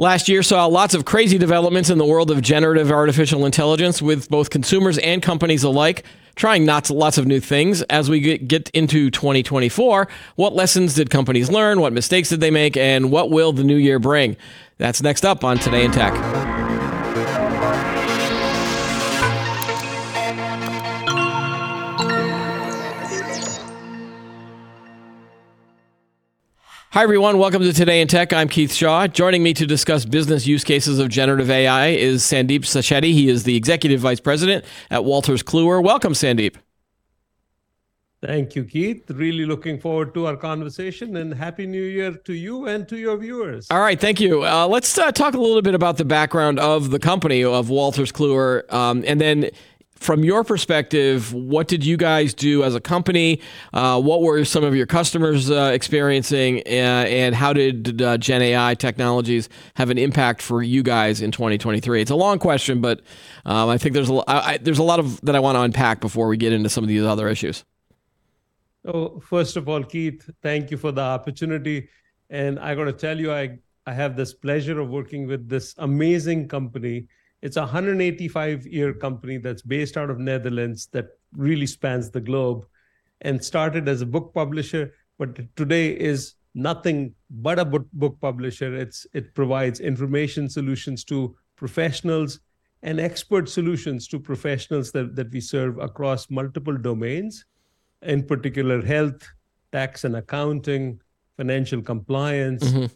Last year saw lots of crazy developments in the world of generative artificial intelligence with both consumers and companies alike trying lots, lots of new things. As we get into 2024, what lessons did companies learn? What mistakes did they make? And what will the new year bring? That's next up on Today in Tech. Hi, everyone. Welcome to Today in Tech. I'm Keith Shaw. Joining me to discuss business use cases of generative AI is Sandeep Sacheti. He is the Executive Vice President at Wolters Kluwer. Welcome, Sandeep. Thank you, Keith. Really looking forward to our conversation and Happy New Year to you and to your viewers. All right, thank you. Uh, let's uh, talk a little bit about the background of the company of Wolters Kluwer, um, and then from your perspective, what did you guys do as a company? Uh, what were some of your customers uh, experiencing, uh, and how did uh, Gen AI technologies have an impact for you guys in 2023? It's a long question, but um, I think there's a I, there's a lot of that I want to unpack before we get into some of these other issues. Oh, first of all, Keith, thank you for the opportunity, and I got to tell you, I I have this pleasure of working with this amazing company it's a 185 year company that's based out of Netherlands that really spans the globe and started as a book publisher, but today is nothing but a book, publisher. It's it provides information solutions to professionals and expert solutions to professionals that, that we serve across multiple domains, in particular health, tax and accounting, financial compliance, mm-hmm.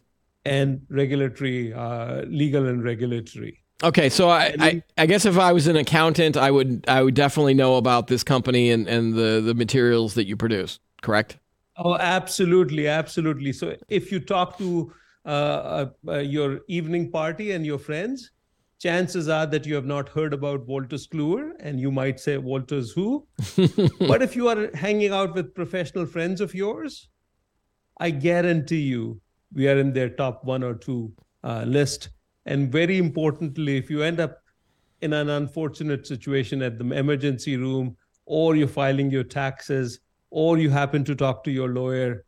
and regulatory, uh, legal and regulatory. Okay, so I, I, I, guess if I was an accountant, I would I would definitely know about this company and, and the, the materials that you produce, correct? Oh, absolutely, absolutely. So if you talk to uh, uh, uh, your evening party and your friends, chances are that you have not heard about Wolters Kluwer, and you might say Walters who. but if you are hanging out with professional friends of yours, I guarantee you we are in their top one or two uh, list and very importantly, if you end up in an unfortunate situation at the emergency room, or you're filing your taxes, or you happen to talk to your lawyer,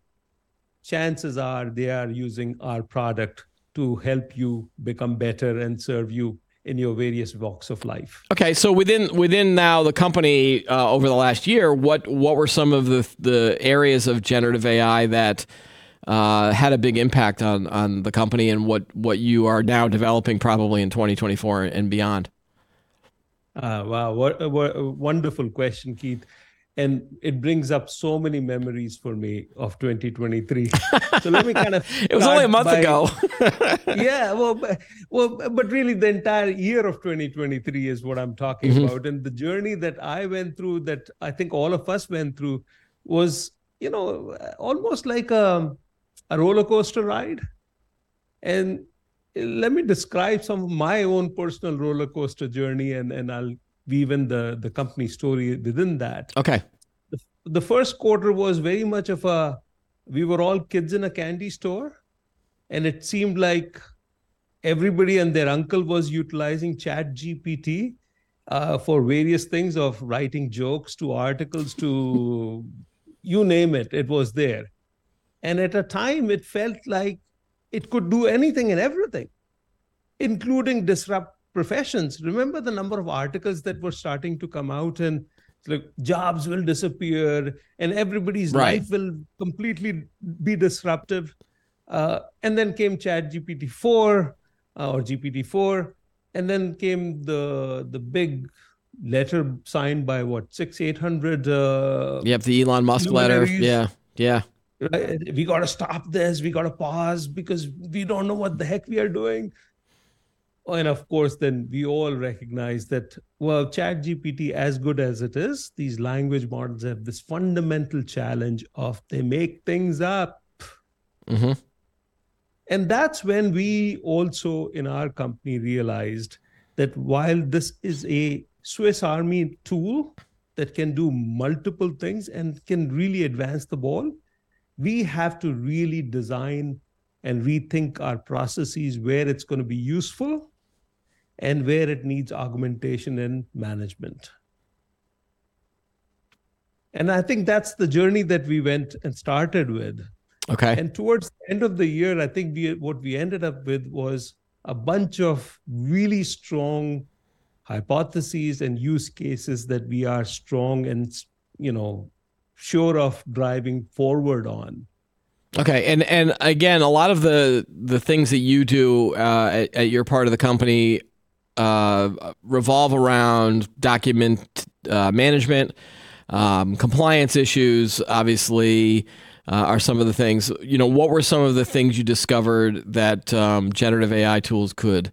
chances are they are using our product to help you become better and serve you in your various walks of life. Okay, so within within now the company uh, over the last year, what what were some of the the areas of generative AI that uh, had a big impact on on the company and what what you are now developing probably in 2024 and beyond? Uh, wow, what, what a wonderful question, Keith. And it brings up so many memories for me of 2023. So let me kind of. it was only a month by, ago. yeah, well, well, but really, the entire year of 2023 is what I'm talking mm-hmm. about, and the journey that I went through, that I think all of us went through, was you know almost like a a roller coaster ride. And let me describe some of my own personal roller coaster journey, and, and I'll weave in the, the company story within that. Okay. The, the first quarter was very much of a, we were all kids in a candy store, and it seemed like everybody and their uncle was utilizing chat gpt uh, for various things of writing jokes to articles to you name it it was there and at a time, it felt like it could do anything and everything, including disrupt professions. Remember the number of articles that were starting to come out and like jobs will disappear and everybody's right. life will completely be disruptive. Uh, and then came Chat GPT 4 uh, or GPT 4. And then came the the big letter signed by what six eight hundred. Uh, yep, the Elon Musk letter. Yeah, yeah we got to stop this we got to pause because we don't know what the heck we are doing. And of course then we all recognize that well chat gpt as good as it is these language models have this fundamental challenge of they make things up. Mm-hmm. and that's when we also in our company realized that while this is a swiss army tool that can do multiple things and can really advance the ball we have to really design and rethink our processes where it's going to be useful and where it needs augmentation and management. And I think that's the journey that we went and started with. Okay. And towards the end of the year, I think we what we ended up with was a bunch of really strong hypotheses and use cases that we are strong and you know sure of driving forward on okay and and again a lot of the the things that you do uh, at, at, your part of the company uh, revolve around document uh, management um, compliance issues obviously uh, are some of the things you know what were some of the things you discovered that um, generative ai tools could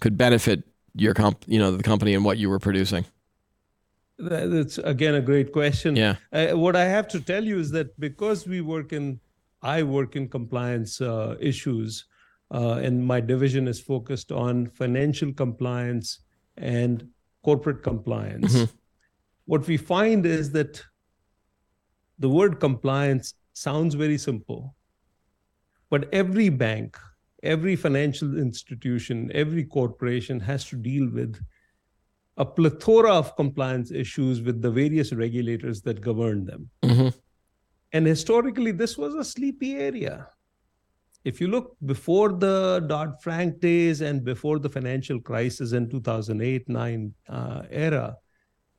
could benefit your comp, you know, the company and what you were producing? That's again a great question. Yeah. Uh, what I have to tell you is that because we work in, I work in compliance uh, issues, uh, and my division is focused on financial compliance and corporate compliance. Mm-hmm. What we find is that the word compliance sounds very simple, but every bank, every financial institution, every corporation has to deal with a plethora of compliance issues with the various regulators that govern them. Mm-hmm. And historically, this was a sleepy area. If you look before the Dodd Frank days and before the financial crisis in 2008 9 uh, era,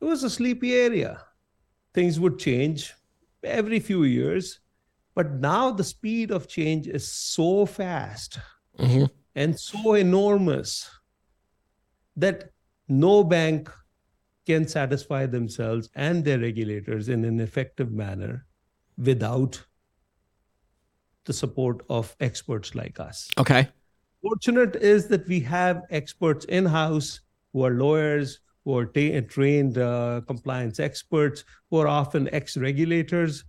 it was a sleepy area. Things would change every few years. But now the speed of change is so fast mm-hmm. and so enormous that no bank can satisfy themselves and their regulators in an effective manner without the support of experts like us. Okay. Fortunate is that we have experts in house who are lawyers, who are ta- trained uh, compliance experts, who are often ex regulators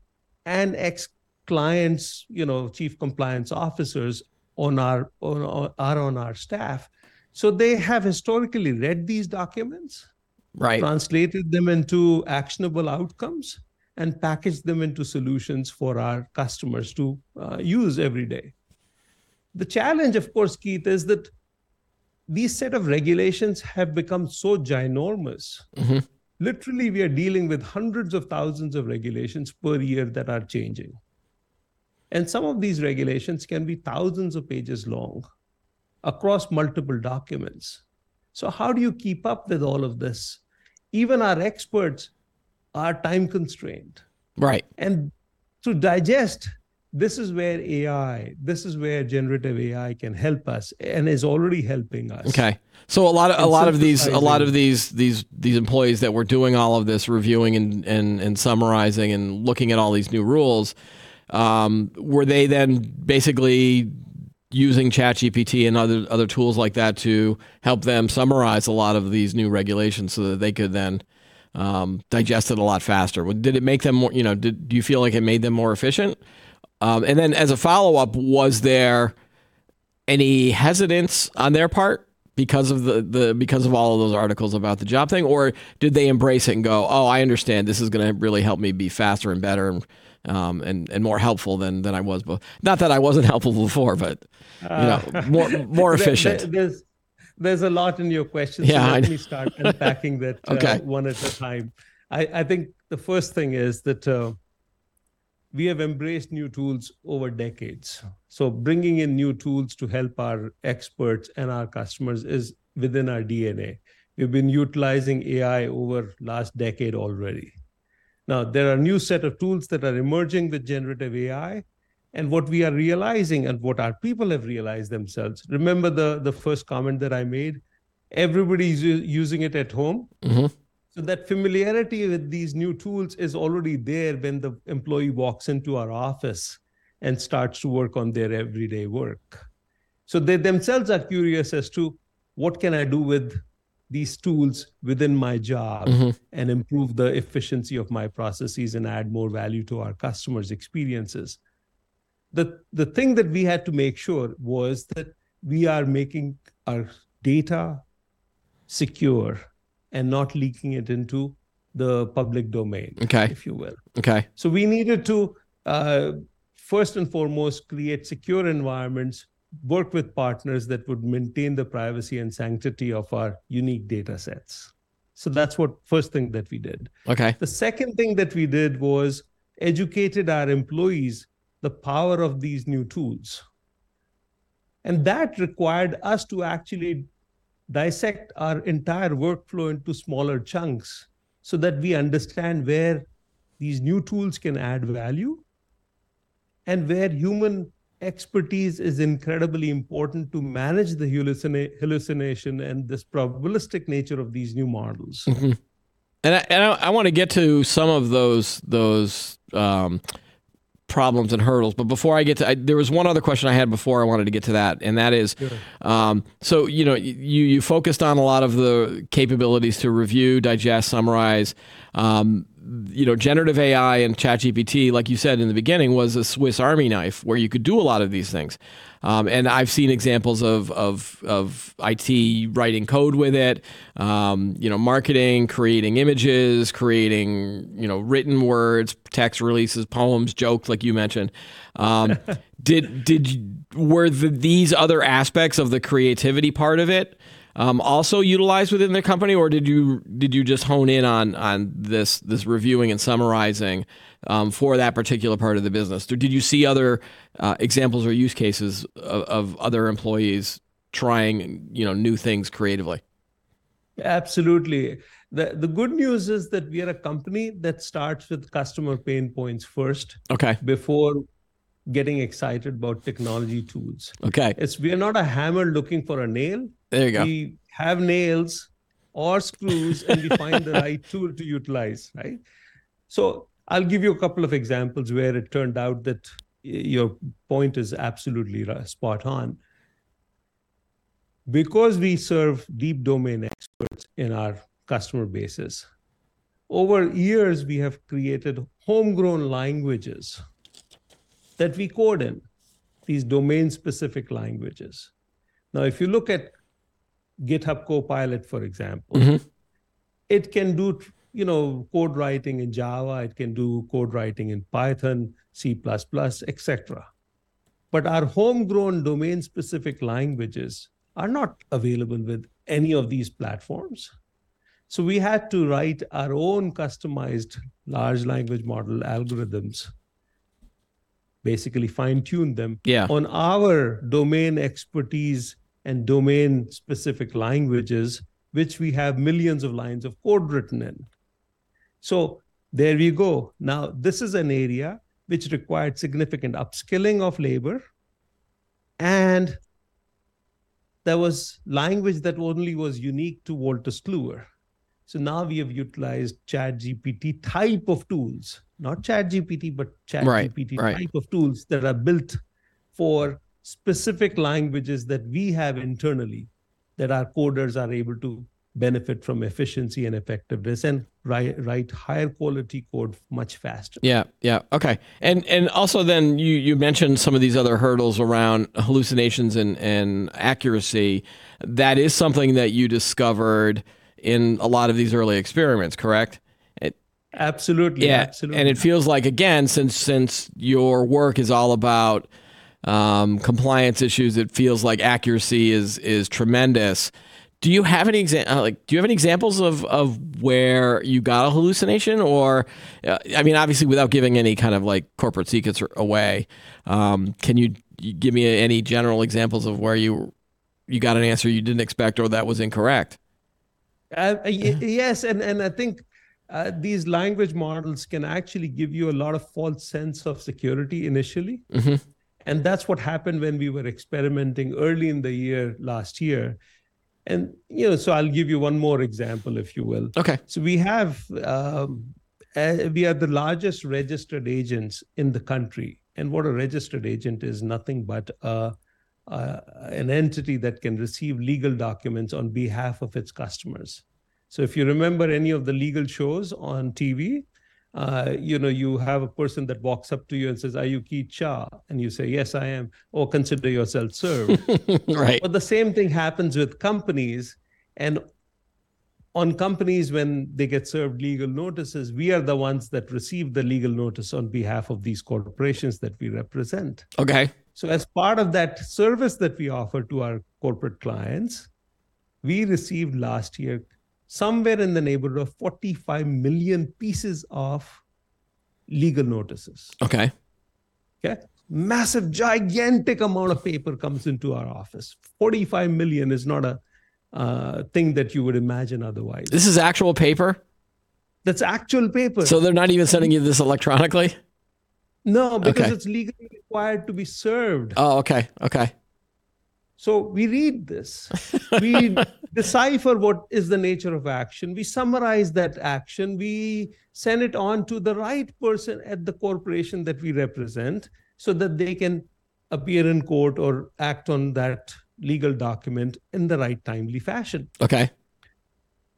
and ex clients, you know, chief compliance officers on our on, are on our staff. So they have historically read these documents, right, translated them into actionable outcomes, and packaged them into solutions for our customers to uh, use every day. The challenge, of course, Keith, is that these set of regulations have become so ginormous. Mm-hmm. Literally, we are dealing with hundreds of thousands of regulations per year that are changing. And some of these regulations can be thousands of pages long across multiple documents. So, how do you keep up with all of this? Even our experts are time constrained. Right. And to digest, this is where AI, this is where generative AI can help us and is already helping us. Okay. So a lot of a lot of these a lot of these these these employees that were doing all of this reviewing and, and, and summarizing and looking at all these new rules, um, were they then basically using ChatGPT and other other tools like that to help them summarize a lot of these new regulations so that they could then um, digest it a lot faster? Did it make them more? You know, did do you feel like it made them more efficient? Um, and then, as a follow up, was there any hesitance on their part because of the, the because of all of those articles about the job thing, or did they embrace it and go, "Oh, I understand. This is going to really help me be faster and better and um, and and more helpful than than I was. But not that I wasn't helpful before, but you know, uh, more more efficient. There, there's there's a lot in your question. Yeah, so let me start unpacking that uh, one at a time. I, I think the first thing is that uh, we have embraced new tools over decades. So bringing in new tools to help our experts and our customers is within our DNA. We've been utilizing AI over last decade already. Now, there are new set of tools that are emerging with generative AI. And what we are realizing and what our people have realized themselves, remember the, the first comment that I made? Everybody's using it at home. Mm-hmm. So that familiarity with these new tools is already there when the employee walks into our office and starts to work on their everyday work. So they themselves are curious as to what can I do with these tools within my job mm-hmm. and improve the efficiency of my processes and add more value to our customers' experiences. The, the thing that we had to make sure was that we are making our data secure and not leaking it into the public domain, okay. if you will. Okay. So we needed to uh, first and foremost create secure environments work with partners that would maintain the privacy and sanctity of our unique data sets. So that's what first thing that we did. Okay. The second thing that we did was educated our employees the power of these new tools. And that required us to actually dissect our entire workflow into smaller chunks so that we understand where these new tools can add value and where human expertise is incredibly important to manage the hallucina- hallucination and this probabilistic nature of these new models. Mm-hmm. And I, and I, I, want to get to some of those those um, problems and hurdles. But before I get to, I, there was one other question I had before I wanted to get to that, and that is, sure. um, so you know, you you focused on a lot of the capabilities to review, digest, summarize. Um, you know, generative AI and ChatGPT, like you said in the beginning, was a Swiss Army knife where you could do a lot of these things. Um, and I've seen examples of, of, of IT writing code with it, um, you know, marketing, creating images, creating, you know, written words, text releases, poems, jokes, like you mentioned. Um, did did were the, these other aspects of the creativity part of it um, also utilized within the company, or did you did you just hone in on on this this reviewing and summarizing um, for that particular part of the business? Or did you see other uh, examples or use cases of, of other employees trying you know new things creatively? Absolutely. The, the good news is that we are a company that starts with customer pain points first. Okay. Before getting excited about technology tools. Okay. It's we are not a hammer looking for a nail. There you go. We have nails or screws and we find the right tool to utilize, right? So I'll give you a couple of examples where it turned out that your point is absolutely spot on. Because we serve deep domain experts in our customer bases, over years we have created homegrown languages that we code in, these domain specific languages. Now, if you look at GitHub Copilot, for example, mm-hmm. it can do you know code writing in Java, it can do code writing in Python, C++, etc. But our homegrown domain specific languages are not available with any of these platforms. So we had to write our own customized large language model algorithms basically fine tune them yeah. on our domain expertise and domain specific languages, which we have millions of lines of code written in. So there we go. Now, this is an area which required significant upskilling of labor. And there was language that only was unique to Walter Kluwer. So now we have utilized Chat GPT type of tools, not Chat GPT, but Chat right, GPT right. type of tools that are built for specific languages that we have internally that our coders are able to benefit from efficiency and effectiveness and write, write higher quality code much faster. Yeah, yeah. Okay. And and also then you you mentioned some of these other hurdles around hallucinations and, and accuracy. That is something that you discovered in a lot of these early experiments, correct? It, absolutely. Yeah. Absolutely. And it feels like again, since since your work is all about um, compliance issues, it feels like accuracy is is tremendous. Do you have any exa- uh, like do you have any examples of of where you got a hallucination or uh, I mean obviously without giving any kind of like corporate secrets away um, can you, you give me any general examples of where you you got an answer you didn't expect or that was incorrect uh, yes, and and I think uh, these language models can actually give you a lot of false sense of security initially, mm-hmm. And that's what happened when we were experimenting early in the year last year. And you know, so I'll give you one more example, if you will. Okay. So we have um, uh, we are the largest registered agents in the country, and what a registered agent is nothing but a uh, an entity that can receive legal documents on behalf of its customers. So if you remember any of the legal shows on TV, uh, you know, you have a person that walks up to you and says, "Are you Keith Shaw?" And you say, "Yes, I am." Or consider yourself served. right. But the same thing happens with companies, and on companies when they get served legal notices, we are the ones that receive the legal notice on behalf of these corporations that we represent. Okay. So, as part of that service that we offer to our corporate clients, we received last year somewhere in the neighborhood of 45 million pieces of legal notices. Okay. Okay. massive, gigantic amount of paper comes into our office. 45 million is not a uh, thing that you would imagine otherwise. This is actual paper? That's actual paper. So they're not even sending you this electronically? No, because okay. it's legally required to be served. Oh, okay. Okay. So we read this, we decipher what is the nature of action, we summarize that action, we send it on to the right person at the corporation that we represent so that they can appear in court or act on that legal document in the right timely fashion. Okay.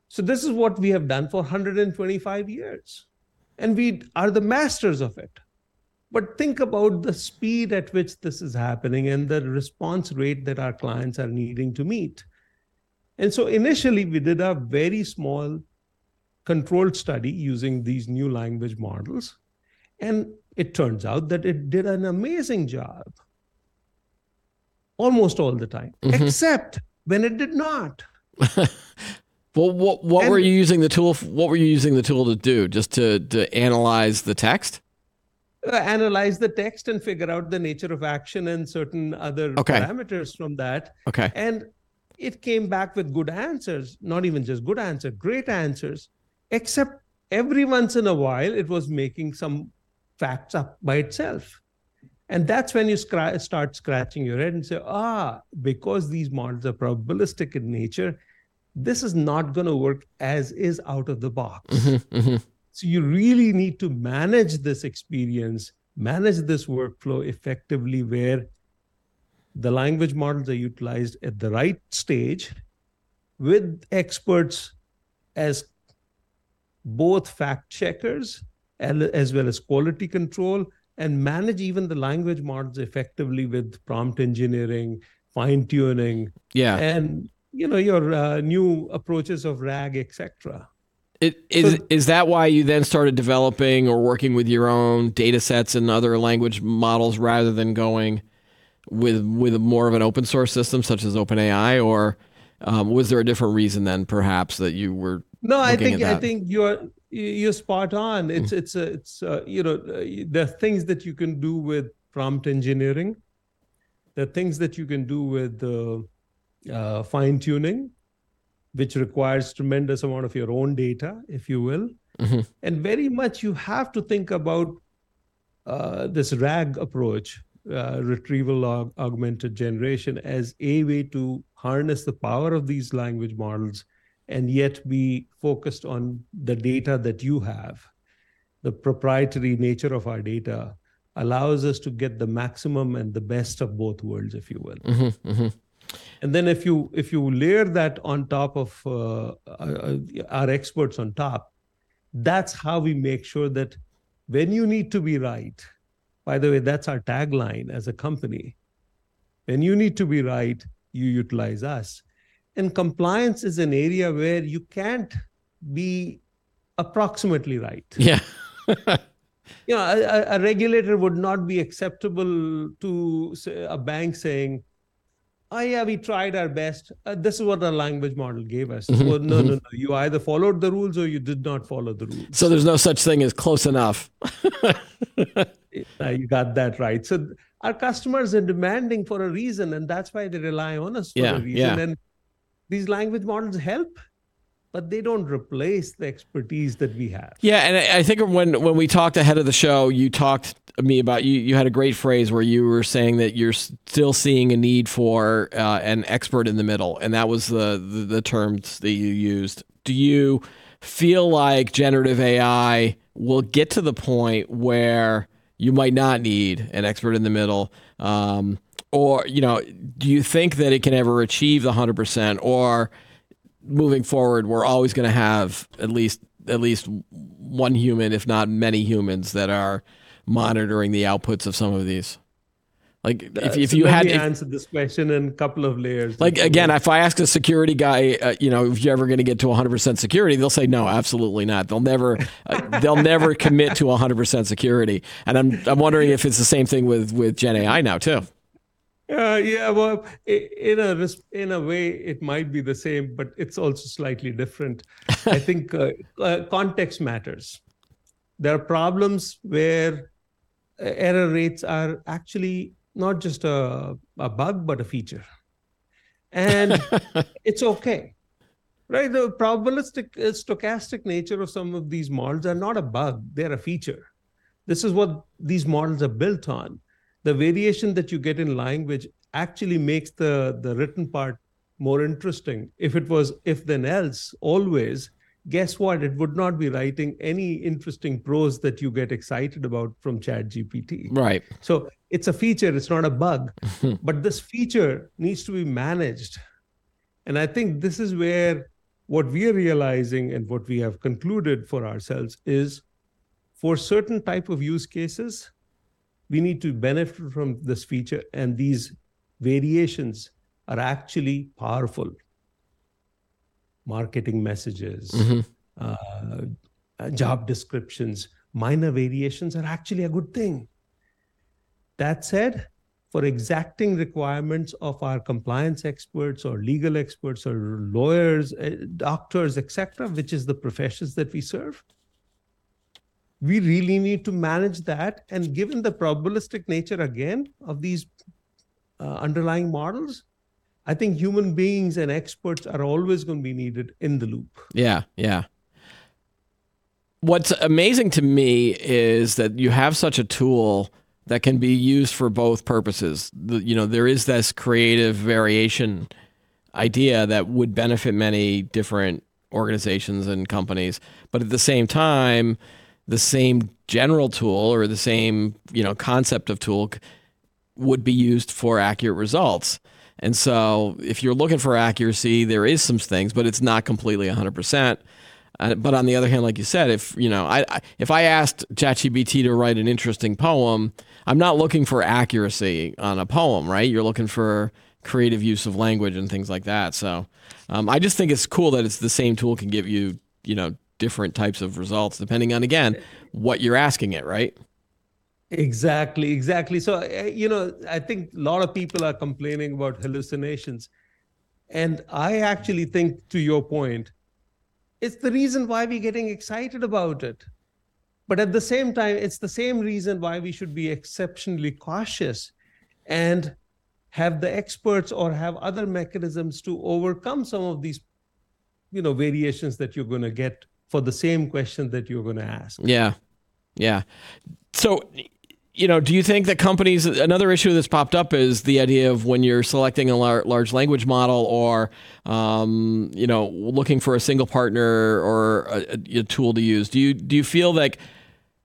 So this is what we have done for 125 years. And we are the masters of it. But think about the speed at which this is happening and the response rate that our clients are needing to meet. And so initially, we did a very small controlled study using these new language models. And it turns out that it did an amazing job almost all the time, mm-hmm. except when it did not. well, what what and, were you using the tool? What were you using the tool to do? Just to to analyze the text? Uh, analyze the text and figure out the nature of action and certain other okay. parameters from that. Okay. And it came back with good answers, not even just good answers, great answers, except every once in a while it was making some facts up by itself. And that's when you scra- start scratching your head and say, ah, because these models are probabilistic in nature, this is not going to work as is out of the box. Mm-hmm, mm-hmm. So you really need to manage this experience, manage this workflow effectively where the language models are utilized at the right stage with experts as both fact checkers as well as quality control and manage even the language models effectively with prompt engineering fine tuning yeah. and you know your uh, new approaches of rag etc it, is so, is that why you then started developing or working with your own data sets and other language models rather than going with with more of an open source system such as OpenAI, or um, was there a different reason then, perhaps, that you were? No, I think I think you're you're spot on. It's mm. it's a, it's a, you know the things that you can do with prompt engineering, the things that you can do with uh, uh, fine tuning which requires tremendous amount of your own data, if you will. Mm-hmm. And very much you have to think about uh, this RAG approach, uh, retrieval aug- augmented generation, as a way to harness the power of these language models and yet be focused on the data that you have. The proprietary nature of our data allows us to get the maximum and the best of both worlds, if you will. Mm-hmm, mm-hmm and then if you if you layer that on top of uh, uh, our experts on top that's how we make sure that when you need to be right by the way that's our tagline as a company when you need to be right you utilize us. And compliance is an area where you can't be approximately right. Yeah. You know a, a, regulator would not be acceptable to say, a bank saying oh yeah we tried our best. Uh, this is what the language model gave us. Mm-hmm, no no no. You either followed the rules or you did not follow the rules. So there's no such thing as close enough. You got that right. So our customers are demanding for a reason and that's why they rely on us for yeah, a reason. yeah. and these language models help but they don't replace the expertise that we have. Yeah, and I think when when we talked ahead of the show, you talked me about you. You had a great phrase where you were saying that you're still seeing a need for uh, an expert in the middle, and that was the, the the terms that you used. Do you feel like generative AI will get to the point where you might not need an expert in the middle? Um, or you know, do you think that it can ever achieve the hundred percent, or moving forward, we're always going to have at least at least one human, if not many humans, that are monitoring the outputs of some of these. Like if, if so you had if, answer this question in a couple of layers. Like again, if I ask a security guy, uh, you know, if you're ever going to get to 100% security, they'll say no, absolutely not. They'll never, uh, they'll never commit to 100% security. And I'm I'm wondering if it's the same thing with with Gen AI now too. Uh, yeah, well, in a in a way, it might be the same, but it's also slightly different. I think uh, uh, context matters. There are problems where error rates are actually not just a, a bug, but a feature. And it's okay. Right? The probabilistic, uh, stochastic nature of some of these models are not a bug, they're a feature. This is what these models are built on. The variation that you get in language actually makes the, the written part more interesting. If it was if then else, always, guess what? It would not be writing any interesting prose that you get excited about from Chat GPT. Right. So it's a feature, it's not a bug. but this feature needs to be managed. And I think this is where what we are realizing and what we have concluded for ourselves is for certain type of use cases, we need to benefit from this feature and these variations are actually powerful marketing messages, mm-hmm. uh, job descriptions, minor variations are actually a good thing. That said, for exacting requirements of our compliance experts or legal experts or lawyers, uh, doctors, etc., which is the professions that we serve, we really need to manage that. And given the probabilistic nature again of these uh, underlying models, I think human beings and experts are always going to be needed in the loop. Yeah, yeah. What's amazing to me is that you have such a tool that can be used for both purposes. The, you know, there is this creative variation idea that would benefit many different organizations and companies, but at the same time, the same general tool or the same, you know, concept of tool would be used for accurate results. And so if you're looking for accuracy, there is some things, but it's not completely 100%. Uh, but on the other hand, like you said, if you know, I, I if I asked ChatGPT to write an interesting poem, I'm not looking for accuracy on a poem, right? You're looking for creative use of language and things like that. So um, I just think it's cool that it's the same tool can give you, you know, different types of results depending on again what you're asking it, right? Exactly, exactly. So, uh, you know, I think a lot of people are complaining about hallucinations. And I actually think, to your point, it's the reason why we're getting excited about it. But at the same time, it's the same reason why we should be exceptionally cautious and have the experts or have other mechanisms to overcome some of these, you know, variations that you're going to get for the same question that you're going to ask. Yeah. Yeah. So you know, do you think that companies, another issue that's popped up is the idea of when you're selecting a large language model or, um, you know, looking for a single partner or a, a, tool to use, do you, do you feel like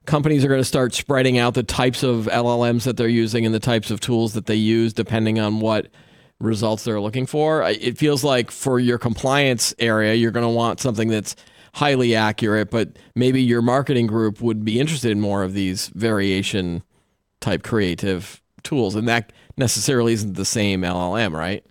companies are going to start spreading out the types of LLMs that they're using and the types of tools that they use depending on what results they're looking for? It feels like for your compliance area, you're going to want something that's highly accurate, but maybe your marketing group would be interested in more of these variation type creative tools, and that necessarily isn't the same LLM, right?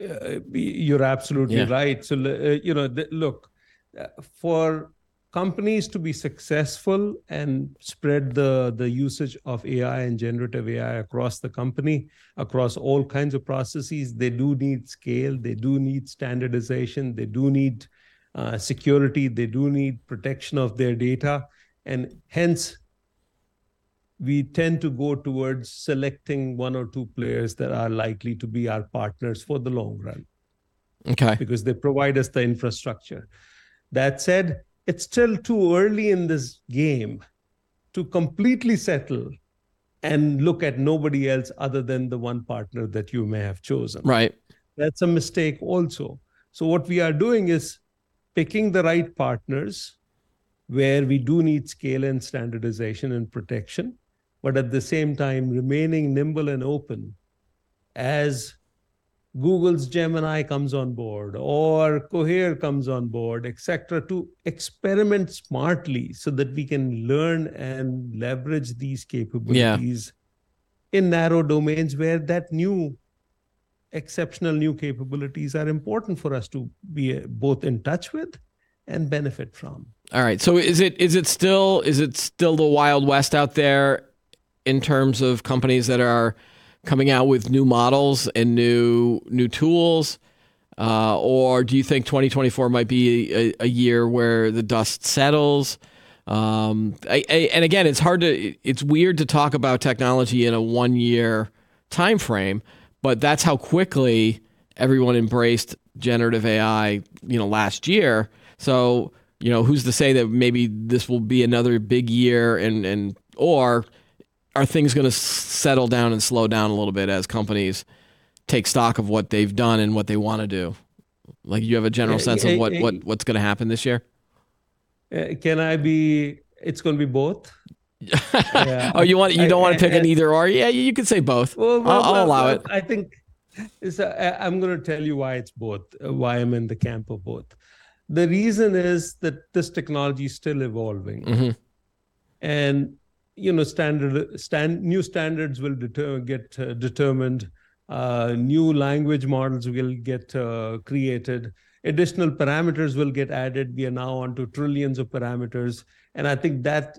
Uh, you're absolutely yeah. right. So, uh, you know, the, look, uh, for companies to be successful and spread the, the usage of AI and generative AI across the company, across all kinds of processes, they do need scale, they do need standardization, they do need uh, security, they do need protection of their data. And hence, we tend to go towards selecting one or two players that are likely to be our partners for the long run. Okay. Because they provide us the infrastructure. That said, it's still too early in this game to completely settle and look at nobody else other than the one partner that you may have chosen. Right. That's a mistake also. So, what we are doing is picking the right partners where we do need scale and standardization and protection but at the same time remaining nimble and open as Google's Gemini comes on board or Cohere comes on board, etc., to experiment smartly so that we can learn and leverage these capabilities yeah. in narrow domains where that new exceptional new capabilities are important for us to be uh, both in touch with and benefit from. All right. So is it is it still is it still the wild west out there in terms of companies that are coming out with new models and new new tools? Uh, or do you think 2024 might be a, a year where the dust settles? Um, I, I, and again, it's hard to, it's weird to talk about technology in a one year time frame, but that's how quickly everyone embraced generative AI, you know, last year. So, you know, who's to say that maybe this will be another big year and, and, or are things going to settle down and slow down a little bit as companies take stock of what they've done and what they want to do? Like you have a general sense of what, what what's going to happen this year? Uh, can I be? It's going to be both. yeah. oh, you want you don't I, want to pick I, an either or? Yeah, you can say both. Well, well, I'll, I'll, allow well, it. I think uh, I'm going to tell you why it's both. Uh, why I'm in the camp of both. The reason is that this technology is still evolving, mm-hmm. and you know, standard stand new standards will deter, get uh, determined. Uh, new language models will get uh, created additional parameters will get added. We are now onto trillions of parameters. And I think that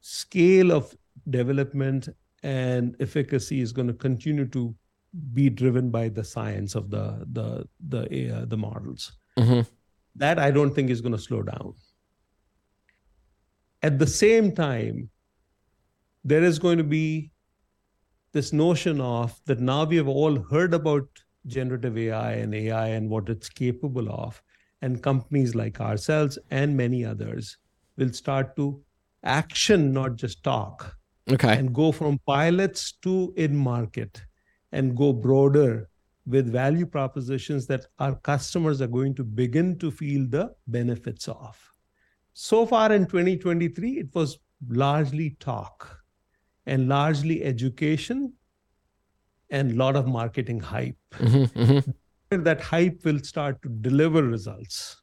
scale of development and efficacy is going to continue to be driven by the science of the the the uh, the models. Mm-hmm. That I don't think is going to slow down. At the same time, there is going to be this notion of that now we have all heard about generative AI and AI and what it's capable of. And companies like ourselves and many others will start to action, not just talk. Okay. And go from pilots to in market and go broader with value propositions that our customers are going to begin to feel the benefits of. So far in 2023, it was largely talk and largely education and a lot of marketing hype. Mm-hmm, mm-hmm. That hype will start to deliver results.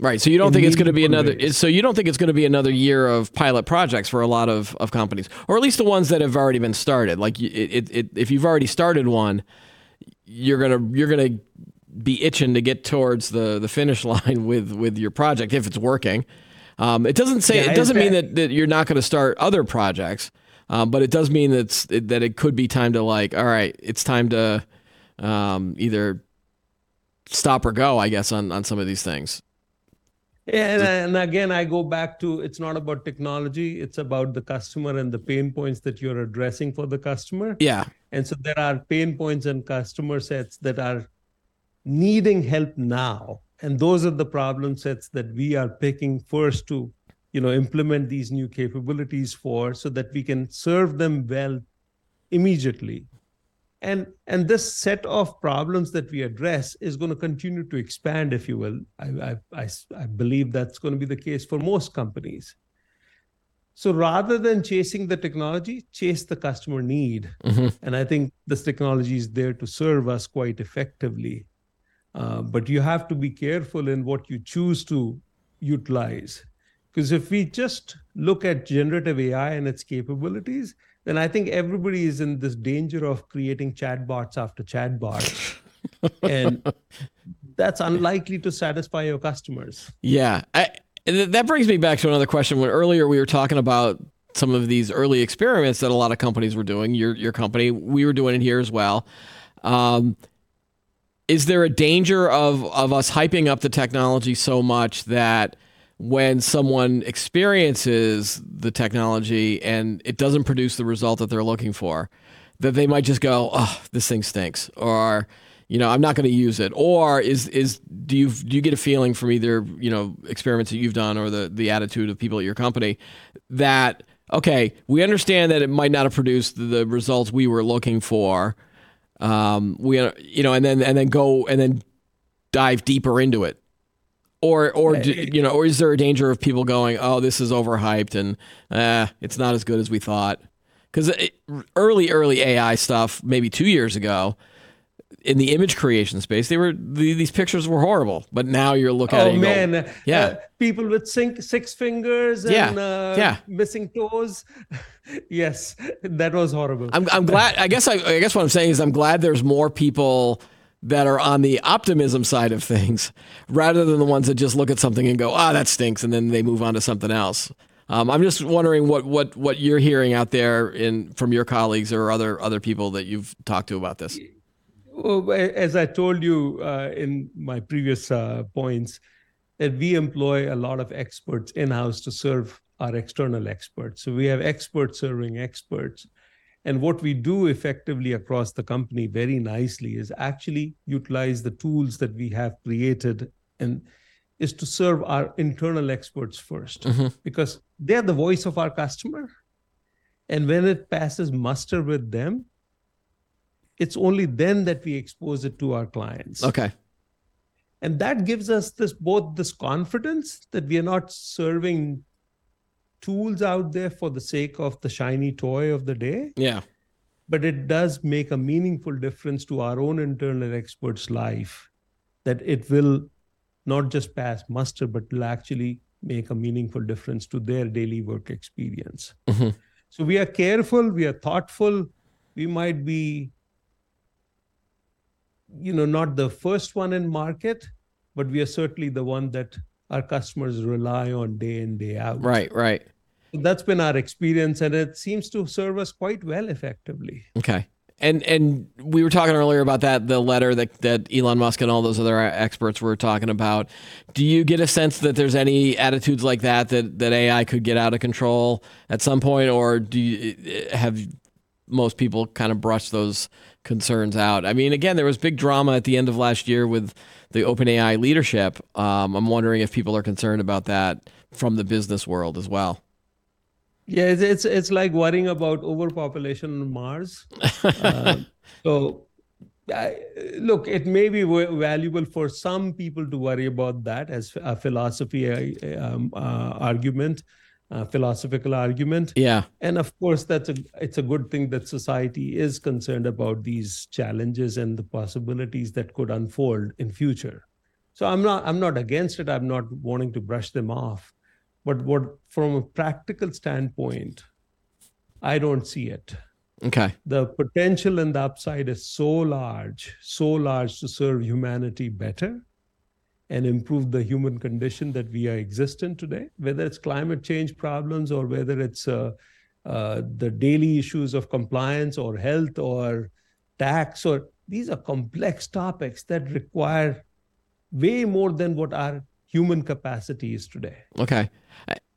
Right. So you don't think it's going to be another. Ways. So you don't think it's going to be another year of pilot projects for a lot of, of companies, or at least the ones that have already been started. Like it, it, it, if you've already started one, you're gonna you're gonna be itching to get towards the the finish line with with your project if it's working. Um, it doesn't say yeah, it doesn't mean that, that you're not going to start other projects. Um, but it does mean that that it could be time to like, all right, it's time to um, either stop or go, I guess, on on some of these things. And, and again, I go back to it's not about technology; it's about the customer and the pain points that you're addressing for the customer. Yeah. And so there are pain points and customer sets that are needing help now, and those are the problem sets that we are picking first to you know implement these new capabilities for so that we can serve them well immediately. And and this set of problems that we address is going to continue to expand if you will. I, I i i, believe that's going to be the case for most companies. So rather than chasing the technology chase the customer need. Mm-hmm. and i think this technology is there to serve us quite effectively. Uh, but you have to be careful in what you choose to utilize because if we just look at generative AI and its capabilities, then I think everybody is in this danger of creating chatbots after chatbots. and that's unlikely to satisfy your customers. Yeah. I, that brings me back to another question. When earlier we were talking about some of these early experiments that a lot of companies were doing, your, your company, we were doing it here as well. Um, is there a danger of, of us hyping up the technology so much that – when someone experiences the technology and it doesn't produce the result that they're looking for, that they might just go, "Oh, this thing stinks," or you know, I'm not going to use it. Or is is do you do you get a feeling from either you know experiments that you've done or the the attitude of people at your company that okay, we understand that it might not have produced the results we were looking for. Um, we you know, and then and then go and then dive deeper into it or or do, you know or is there a danger of people going oh this is overhyped and uh, it's not as good as we thought? Because early early ai stuff maybe two years ago in the image creation space they were the, these pictures were horrible. But now you're looking oh, at it man go, yeah. uh, people with sink, six fingers and yeah. Uh, yeah. missing toes. Yes that was horrible. I'm, I'm glad i guess I, I guess what i'm saying is i'm glad there's more people that are on the optimism side of things rather than the ones that just look at something and go, ah, that stinks, and then they move on to something else. Um, I'm just wondering what, what, what you're hearing out there in from your colleagues or other other people that you've talked to about this. Well, as I told you uh, in my previous uh, points, that we employ a lot of experts in house to serve our external experts. So we have experts serving experts. And what we do effectively across the company very nicely is actually utilize the tools that we have created and is to serve our internal experts 1st Mm-hmm. because they're the voice of our customer. And when it passes muster with them, it's only then that we expose it to our clients. Okay. And that gives us this both this confidence that we are not serving tools out there for the sake of the shiny toy of the day, Yeah. but it does make a meaningful difference to our own internal experts' life that it will not just pass muster, but will actually make a meaningful difference to their daily work experience. Mhm. So we are careful, we are thoughtful, we might be you know not the first one in market but we are certainly the one that our customers rely on day in day out Right. Right. that's been our experience and it seems to serve us quite well effectively Okay. And and we were talking earlier about that the letter that that Elon Musk and all those other experts were talking about. Do you get a sense that there's any attitudes like that that that AI could get out of control at some point, or do you have most people kind of brush those concerns out? I mean, again, there was big drama at the end of last year with the OpenAI leadership. Um, I'm wondering if people are concerned about that from the business world as well. yeah it's it's, it's like worrying about overpopulation on mars Uh, so I, look it may be wa- valuable for some people to worry about that as a philosophy uh, um, uh, argument uh, philosophical argument. Yeah. and of course that's a it's a good thing that society is concerned about these challenges and the possibilities that could unfold in future. So i'm not i'm not against it. I'm not wanting to brush them off. But what from a practical standpoint i don't see it. Okay. the potential and the upside is so large so large to serve humanity better and improve the human condition that we are existent today whether it's climate change problems or whether it's uh, uh, the daily issues of compliance or health or tax or these are complex topics that require way more than what our human capacity is today Okay.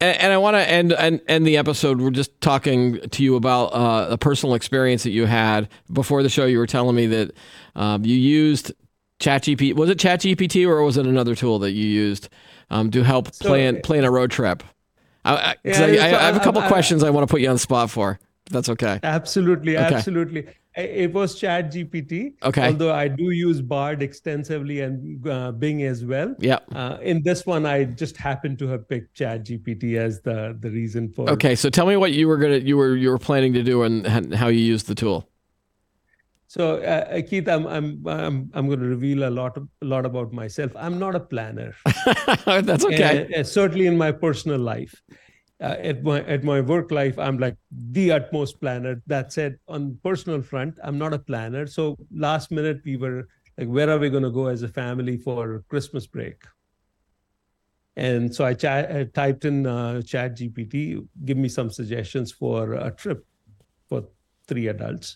And, and I want to end, end end the episode. We're just talking to you about uh, a personal experience that you had before the show. You were telling me that um, you used ChatGPT. Was it ChatGPT or was it another tool that you used um, to help So- plan plan a road trip? I, I, Yeah, I, I, have a couple questions I want to put you on the spot for. That's okay. Absolutely, Okay. absolutely. It was Chat GPT. Okay. Although I do use Bard extensively and uh, Bing as well. Yep. Uh, in this one, I just happened to have picked Chat GPT as the the reason for. Okay. So tell me what you were gonna you were you were planning to do and how you used the tool. So, uh, uh, Keith, I'm I'm I'm I'm going to reveal a lot of, a lot about myself. I'm not a planner. that's okay. And, uh, certainly in my personal life. Uh, at my at my work life, I'm like the utmost planner. That said, on personal front, I'm not a planner. So last minute, we were like, where are we going to go as a family for Christmas break? And so I, chat, I typed in uh, Chat GPT, give me some suggestions for a trip for three adults,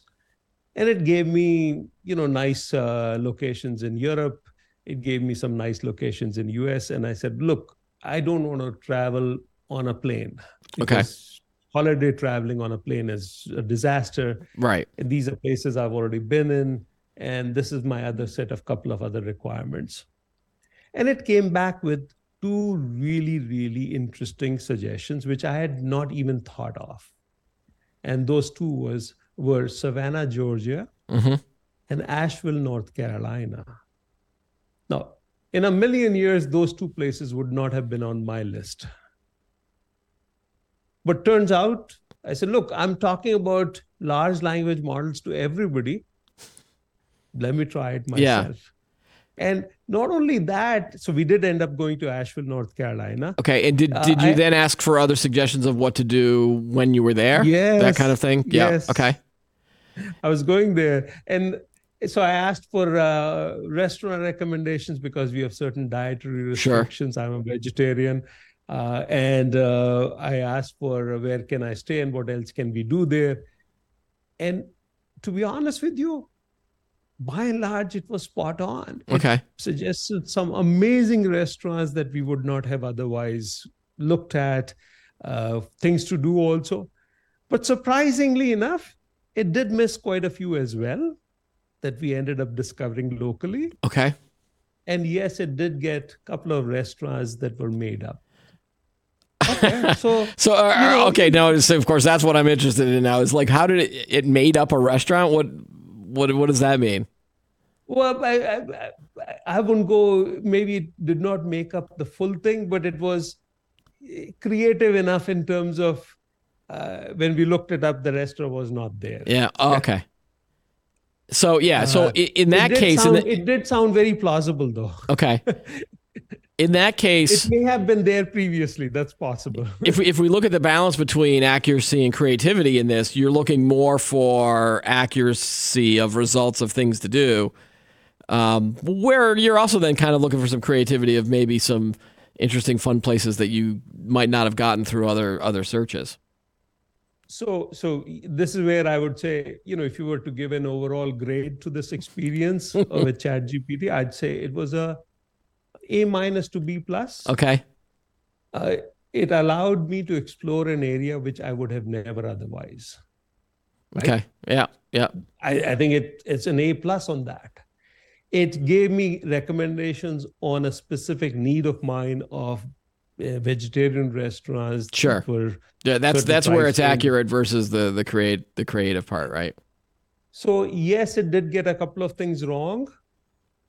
and it gave me you know nice uh, locations in Europe. It gave me some nice locations in US, and I said, look, I don't want to travel on a plane. Okay. Holiday traveling on a plane is a disaster. Right. These are places I've already been in, and this is my other set of couple of other requirements. And it came back with two really, really interesting suggestions, which I had not even thought of. And those two was were Savannah, Georgia, hmm and Asheville, North Carolina. Now, in a million years, those two places would not have been on my list. But turns out, I said, look, I'm talking about large language models to everybody. Let me try it myself. Yeah. And not only that, so we did end up going to Asheville, North Carolina. Okay. And did Uh, did you I- then ask for other suggestions of what to do when you were there? Yes, That kind of thing. Yeah. yes. Okay. I was going there, and so I asked for uh, restaurant recommendations because we have certain dietary Sure. restrictions. I'm a vegetarian, uh, and uh, I asked for where can I stay and what else can we do there. And to be honest with you, by and large, it was spot on. It Okay. suggested some amazing restaurants that we would not have otherwise looked at. uh, things to do also. But surprisingly enough, it did miss quite a few as well that we ended up discovering locally. Okay. And yes, it did get a couple of restaurants that were made up. Okay, so so uh, you know, okay, now so of course that's what I'm interested in now. Is like how did it it made up a restaurant? What what what does that mean? Well, I, I, I wouldn't go. Maybe it did not make up the full thing, but it was creative enough in terms of uh, when we looked it up, the restaurant was not there. Yeah. Oh, okay. So yeah. So uh, in that case, sound, the, it did sound very plausible, though. Okay. in that case, it may have been there previously. That's possible. if we, if we look at the balance between accuracy and creativity in this, you're looking more for accuracy of results of things to do. Um, where you're also then kind of looking for some creativity of maybe some interesting, fun places that you might not have gotten through other other searches. So, so this is where I would say, you know, if you were to give an overall grade to this experience of a Chat GPT, I'd say it was a A minus to B plus. Okay. Uh, it allowed me to explore an area which I would have never otherwise. Right? Okay. Yeah. Yeah. I, I think it it's an A plus on that it gave me recommendations on a specific need of mine of uh, vegetarian restaurants. Sure. yeah, that's that's where it's accurate versus the the create the creative part, right? So yes, it did get a couple of things wrong,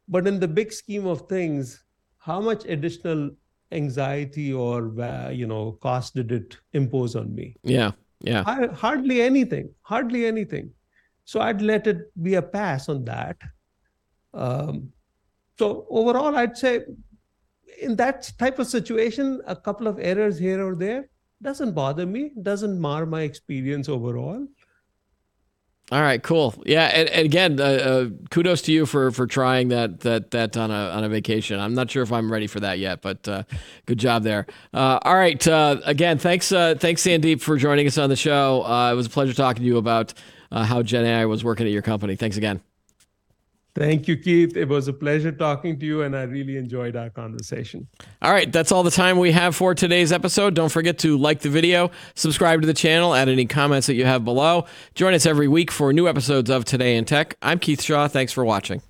but in the big scheme of things, how much additional anxiety or uh, you know cost did it impose on me? Yeah, yeah. I, hardly anything. Hardly anything. So I'd let it be a pass on that. Um, so overall, I'd say in that type of situation, a couple of errors here or there doesn't bother me, doesn't mar my experience overall. All right, cool. Yeah, and, and again, uh, uh, kudos to you for for trying that that that on a on a vacation. I'm not sure if I'm ready for that yet, but uh, good job there. Uh, all right, uh, again, thanks uh, thanks Sandeep for joining us on the show. it was a pleasure talking to you about how Gen AI was working at your company. Thanks again. Thank you, Keith. It was a pleasure talking to you, and I really enjoyed our conversation. All right, that's all the time we have for today's episode. Don't forget to like the video, subscribe to the channel, add any comments that you have below. Join us every week for new episodes of Today in Tech. I'm Keith Shaw. Thanks for watching.